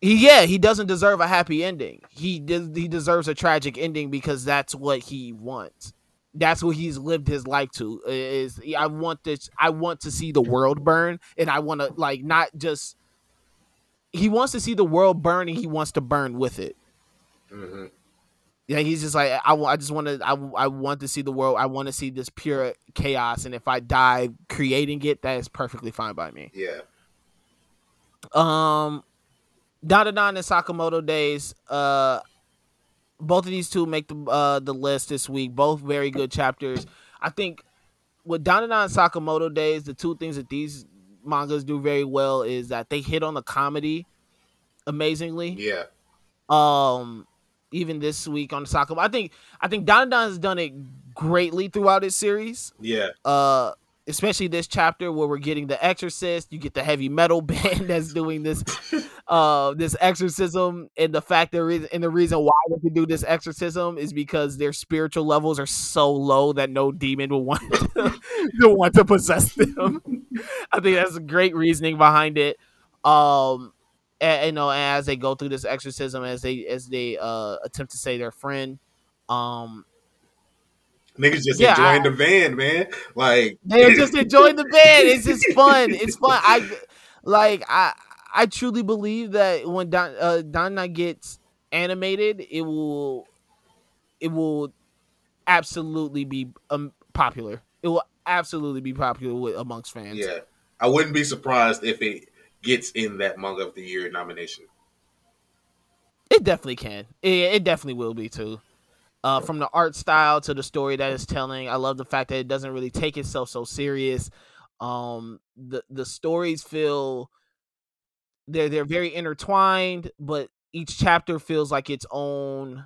He, yeah, he doesn't deserve a happy ending. He does. He deserves a tragic ending because that's what he wants. That's what he's lived his life to. Is I want this. I want to see the world burn, and I want to like not just. He wants to see the world burn, and he wants to burn with it. hmm Yeah, he's just like I. I just want to. I. I want to see the world. I want to see this pure chaos, and if I die creating it, that is perfectly fine by me. Yeah, Um, Dandadan and Sakamoto days. Uh, both of these two make the uh the list this week. Both very good chapters. I think with Dandadan and Sakamoto days, the two things that these mangas do very well is that they hit on the comedy amazingly. yeah, Um, even this week on the Sakamoto, I think I think Dandadan has done it greatly throughout its series. Yeah, uh especially this chapter where we're getting the exorcist. You get the heavy metal [LAUGHS] band that's doing this uh this exorcism. And the fact there is and the reason why they can do this exorcism is because their spiritual levels are so low that no demon will want [LAUGHS] to, to want to possess them. [LAUGHS] I think that's a great reasoning behind it. Um and, you know as they go through this exorcism as they as they uh attempt to say their friend um niggas just Yeah, enjoying I- the band, man. Like They're just [LAUGHS] enjoying the band. It's just fun. It's fun. I like. I I truly believe that when Don uh, Donna gets animated, it will it will absolutely be um, popular. It will absolutely be popular with amongst fans. Yeah, I wouldn't be surprised if it gets in that manga of the year nomination. It definitely can. It, it definitely will be too. Uh, from the art style to the story that it's telling, I love the fact that it doesn't really take itself so serious. Um, the the stories feel they're they're very intertwined, but each chapter feels like its own.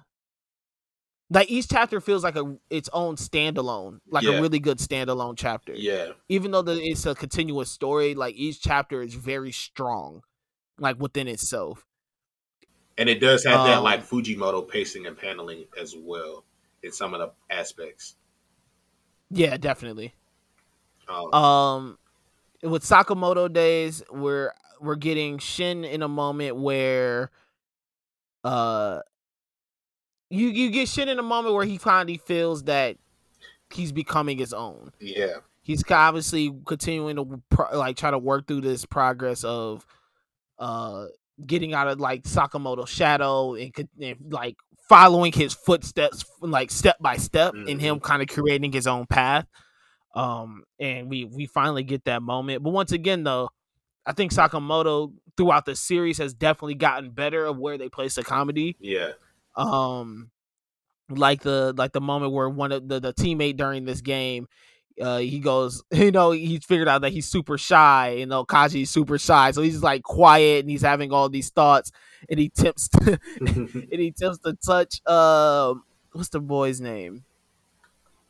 Like each chapter feels like a its own standalone, like Yeah. a really good standalone chapter. Yeah, Even though the, it's a continuous story, like each chapter is very strong, like within itself. and it does have that Um, like Fujimoto pacing and paneling as well in some of the aspects. Yeah, definitely. Um, Um, with Sakamoto days, we're we're getting Shin in a moment where, uh, you you get shit in a moment where he finally feels that he's becoming his own. yeah, He's obviously continuing to pro- like try to work through this progress of, uh, getting out of like Sakamoto's shadow and, and like following his footsteps like step by step and him kind of creating his own path. Um and we we finally get that moment. But once again though i think sakamoto throughout the series has definitely gotten better of where they place the comedy. Yeah, um like the like the moment where one of the, the teammate during this game uh he goes [LAUGHS] you know he's figured out that he's super shy you know kaji's super shy so he's like quiet and he's having all these thoughts and he tips [LAUGHS] to, [LAUGHS] and he attempts to touch uh, what's the boy's name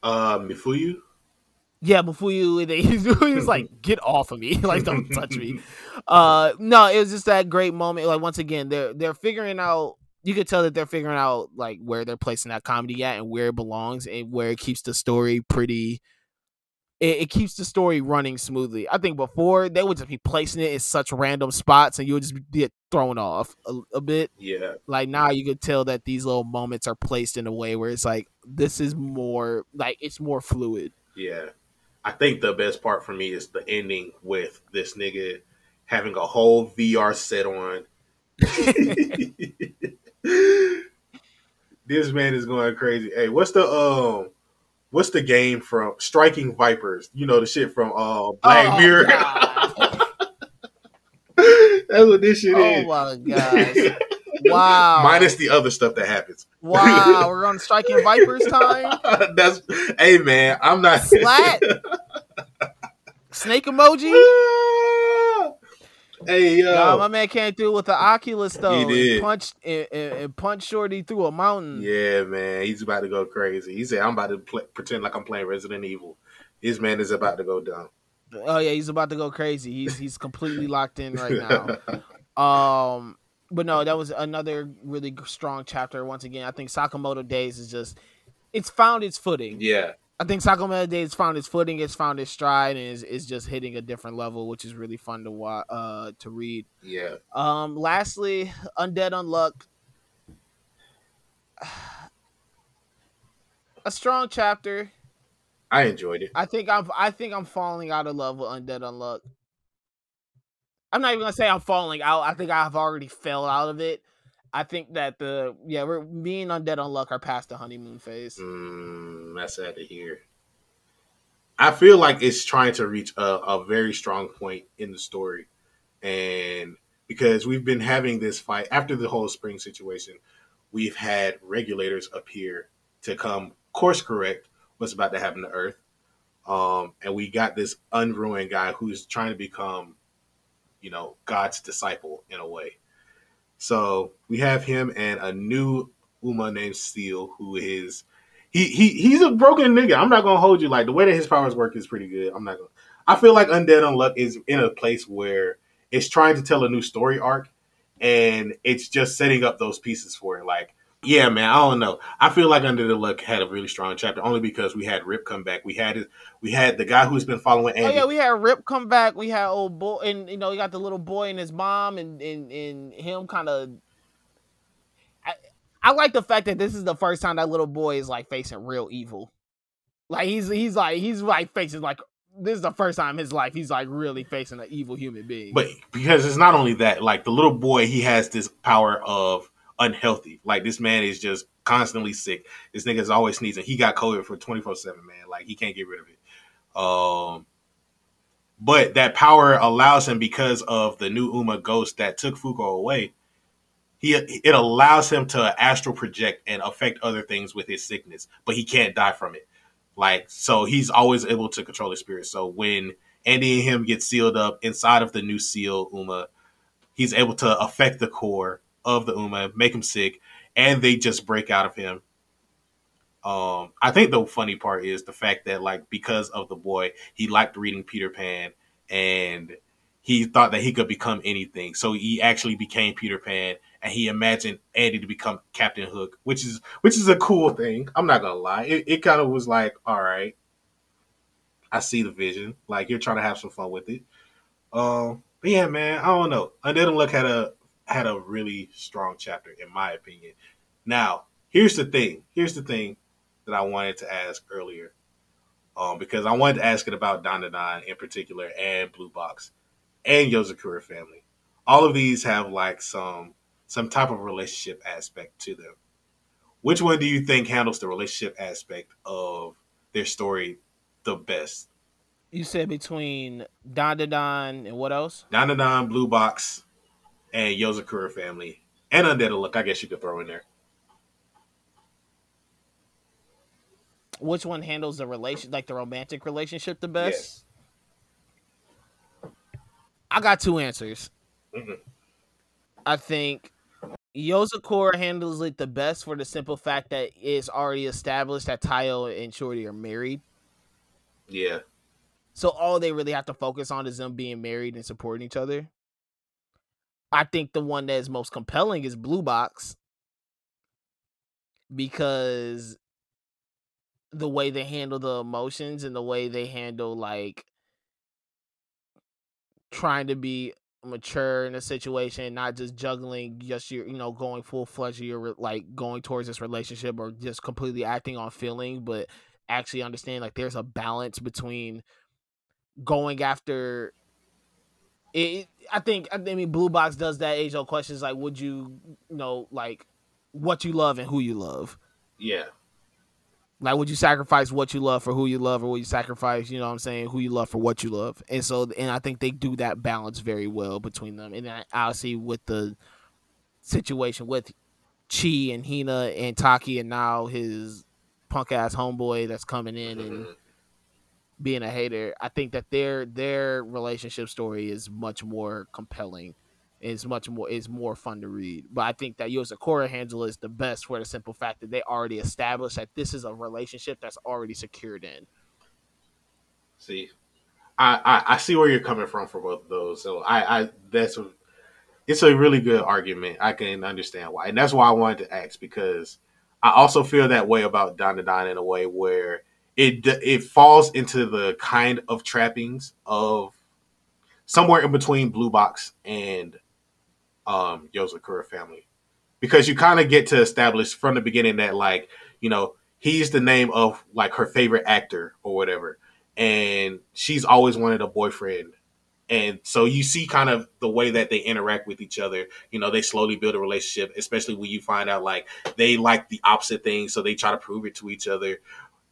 uh, Mifuyu. yeah before you and he was like get off of me like don't touch me uh no it was just that great moment like once again they're they're figuring out you could tell that they're figuring out like where they're placing that comedy at and where it belongs and where it keeps the story pretty it, it keeps the story running smoothly i think before they would just be placing it in such random spots and you would just get thrown off a, a bit Yeah, like now you could tell that these little moments are placed in a way where it's like this is more like it's more fluid yeah. I think the best part for me is the ending with this nigga having a whole VR set on. [LAUGHS] [LAUGHS] this man is going crazy. Hey, what's the um what's the game from Striking Vipers? You know the shit from uh Black Oh, Mirror. [LAUGHS] That's what this shit Oh is. Oh my gosh. [LAUGHS] Wow. Minus the other stuff that happens. Wow, [LAUGHS] we're on striking vipers time. That's hey man, I'm not Slat? Snake emoji. Hey yo. My man came through with the Oculus though. He did. And punched and, and, and punched Shorty through a mountain. Yeah, man, he's about to go crazy. He said, "I'm about to play, pretend like I'm playing Resident Evil." This man is about to go down. Oh yeah, he's about to go crazy. He's he's completely [LAUGHS] locked in right now. Um, but no, that was another really strong chapter. Once again, I think Sakamoto Days is just it's found its footing. Yeah, I think Sakamoto Days found its footing, it's found its stride, and is, is just hitting a different level, which is really fun to watch, uh, to read. yeah. Um, lastly, Undead Unluck. A strong chapter. I enjoyed it. I think I'm I think I'm falling out of love with Undead Unluck. I'm not even gonna say I'm falling out. I think I've already fell out of it. I think that the yeah, we're and Undead Unluck are past the honeymoon phase. Mm, that's sad to hear. I feel like it's trying to reach a, a very strong point in the story, and because we've been having this fight after the whole spring situation, we've had regulators appear to come course correct what's about to happen to Earth, um, and we got this unruined guy who's trying to become, you know, God's disciple in a way. So we have him and a new Uma named Steel, who is he he he's a broken nigga. I'm not gonna hold you like the way that his powers work is pretty good. I'm not gonna. I feel like Undead Unluck is in a place where it's trying to tell a new story arc, and it's just setting up those pieces for it. Like, yeah, man, I don't know. I feel like Undead Unluck had a really strong chapter only because we had Rip come back. We had his, we had the guy who's been following Andy. Oh yeah, we had Rip come back. We had old boy, and you know, you got the little boy and his mom, and and and him kind of. I, I like the fact that this is the first time that little boy is like facing real evil. Like he's he's like he's like facing like this is the first time in his life he's like really facing an evil human being. But because it's not only that, like the little boy, he has this power of unhealthy. Like this man is just constantly sick. This nigga is always sneezing. He got COVID for 24 7, man. Like he can't get rid of it. Um but that power allows him because of the new Uma ghost that took Fuko away. He it allows him to astral project and affect other things with his sickness, but he can't die from it. Like so, he's always able to control his spirit. So when Andy and him get sealed up inside of the new seal Uma, he's able to affect the core of the Uma, make him sick, and they just break out of him. Um, I think the funny part is the fact that like because of the boy, he liked reading Peter Pan and he thought that he could become anything. So he actually became Peter Pan and he imagined Andy to become Captain Hook, which is which is a cool thing. I'm not gonna lie. It, it kind of was like, all right, I see the vision. Like you're trying to have some fun with it. Um, but yeah, man, I don't know. Undead Luck had a had a really strong chapter, in my opinion. Now, here's the thing. Here's the thing that I wanted to ask earlier. Um, because I wanted to ask it about Don Don in particular and Blue Box and Yozakura family. All of these have like some some type of relationship aspect to them. Which one do you think handles the relationship aspect of their story the best? you said between Don Don and what else? Don Don, Blue Box, and Yozakura family. And Undead Look, I guess you could throw in there. Which one handles the relation like the romantic relationship the best? I got two answers. Mhm. I think Yozakura handles it the best for the simple fact that it's already established that Taiyo and Shorty are married. Yeah. So all they really have to focus on is them being married and supporting each other. I think the one that is most compelling is Blue Box because the way they handle the emotions and the way they handle like trying to be mature in a situation, not just juggling just your, you know, going full fledged your re- like going towards this relationship or just completely acting on feeling, but actually understand like there's a balance between going after it. I think I mean Blue Box does that age old questions like would you you know like what you love and who you love. Yeah. Like, would you sacrifice what you love for who you love, or would you sacrifice, you know what I'm saying, who you love for what you love? And so, and I think they do that balance very well between them. And I, I'll with the situation with Chi and Hina and Taki, and now his punk ass homeboy that's coming in and Mhm. Being a hater. I think that their their relationship story is much more compelling. Is much more is more fun to read. But I think that Yozakura handle is the best for the simple fact that they already established that this is a relationship that's already secured in. See, I, I I see where you're coming from for both of those. So I I that's what it's a really good argument. I can understand why, and that's why I wanted to ask because I also feel that way about Dandadan in a way where it it falls into the kind of trappings of somewhere in between Blue Box and um Yozakura family. Because you kind of get to establish from the beginning that like, you know, he's the name of like her favorite actor or whatever. And she's always wanted a boyfriend. And so you see kind of the way that they interact with each other. You know, they slowly build a relationship, especially when you find out like they like the opposite things, so they try to prove it to each other.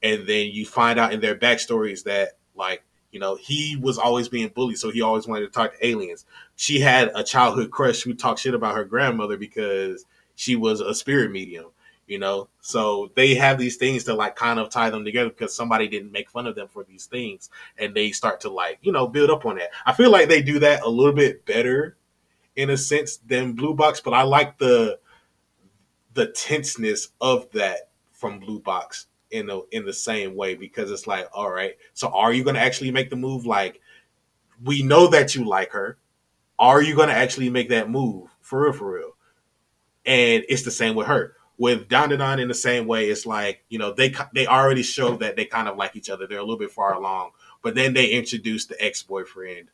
And then you find out in their backstories that like you know, he was always being bullied, so he always wanted to talk to aliens. She had a childhood crush who talked shit about her grandmother because she was a spirit medium, you know. So they have these things to like kind of tie them together because somebody didn't make fun of them for these things, and they start to like you know build up on that. I feel like they do that a little bit better in a sense than Blue Box, but I like the the tenseness of that from Blue Box in the in the same way because it's like, all right, so are you going to actually make the move? Like, we know that you like her. Are you going to actually make that move for real, for real? And it's the same with her. With Dandadan in the same way, it's like you know they they already show that they kind of like each other. They're a little bit far along, but then they introduce the ex boyfriend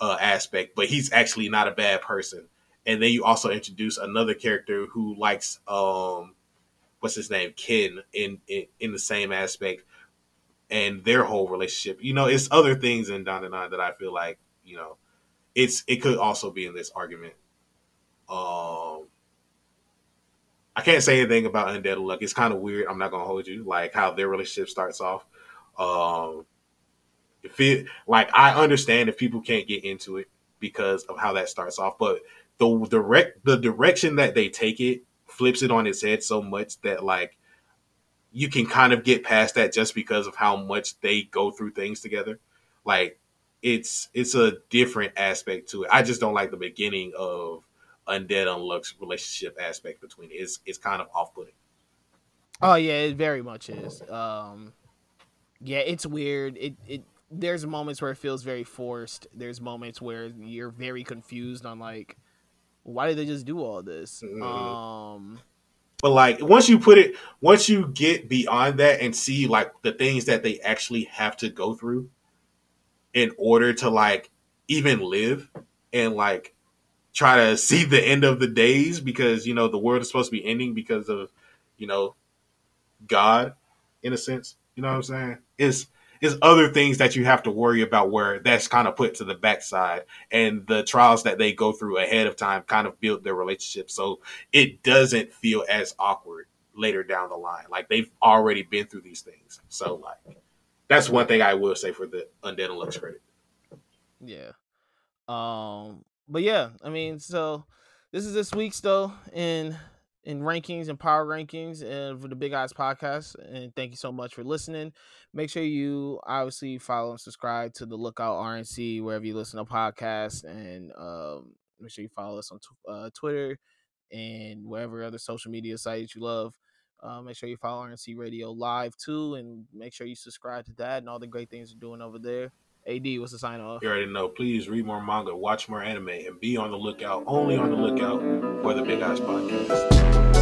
uh, aspect, but he's actually not a bad person. And then you also introduce another character who likes um what's his name, Ken, in, in in the same aspect, and their whole relationship. You know, it's other things in Dandadan that I feel like you know, it's it could also be in this argument. Um, I can't say anything about Undead Luck. It's kind of weird. I'm not gonna hold you like how their relationship starts off. Um, if it like I understand if people can't get into it because of how that starts off, but the direct the direction that they take it flips it on its head so much that like you can kind of get past that just because of how much they go through things together. Like it's it's a different aspect to it. I just don't like the beginning of Undead Unluck's relationship aspect between it. It's it's kind of off putting. Oh yeah, it very much is. Um yeah, it's weird. It it there's moments where it feels very forced. There's moments where you're very confused on like why did they just do all this? Mm-hmm. Um, but like once you put it, once you get beyond that and see like the things that they actually have to go through in order to like even live and like try to [LAUGHS] see the end of the days because you know the world is supposed to be ending because of you know God in a sense. You know what I'm saying? It's is other things that you have to worry about where that's kind of put to the backside and the trials that they go through ahead of time kind of build their relationship so it doesn't feel as awkward later down the line like they've already been through these things so like that's one thing i will say for the undead Unluck's credit. Yeah um but yeah i mean so this is this week's though in in rankings and power rankings and for the Big Eyes podcast. And thank you so much for listening. Make sure you obviously follow and subscribe to the Lookout RNC wherever you listen to podcasts, and um, make sure you follow us on t- uh, Twitter and wherever other social media sites you love. Uh, make sure you follow RNC Radio Live too, and make sure you subscribe to that and all the great things you're doing over there. AD, what's the sign off? You already know. Please read more manga, watch more anime, and be on the lookout, only on the lookout for the Big Eyes Podcast.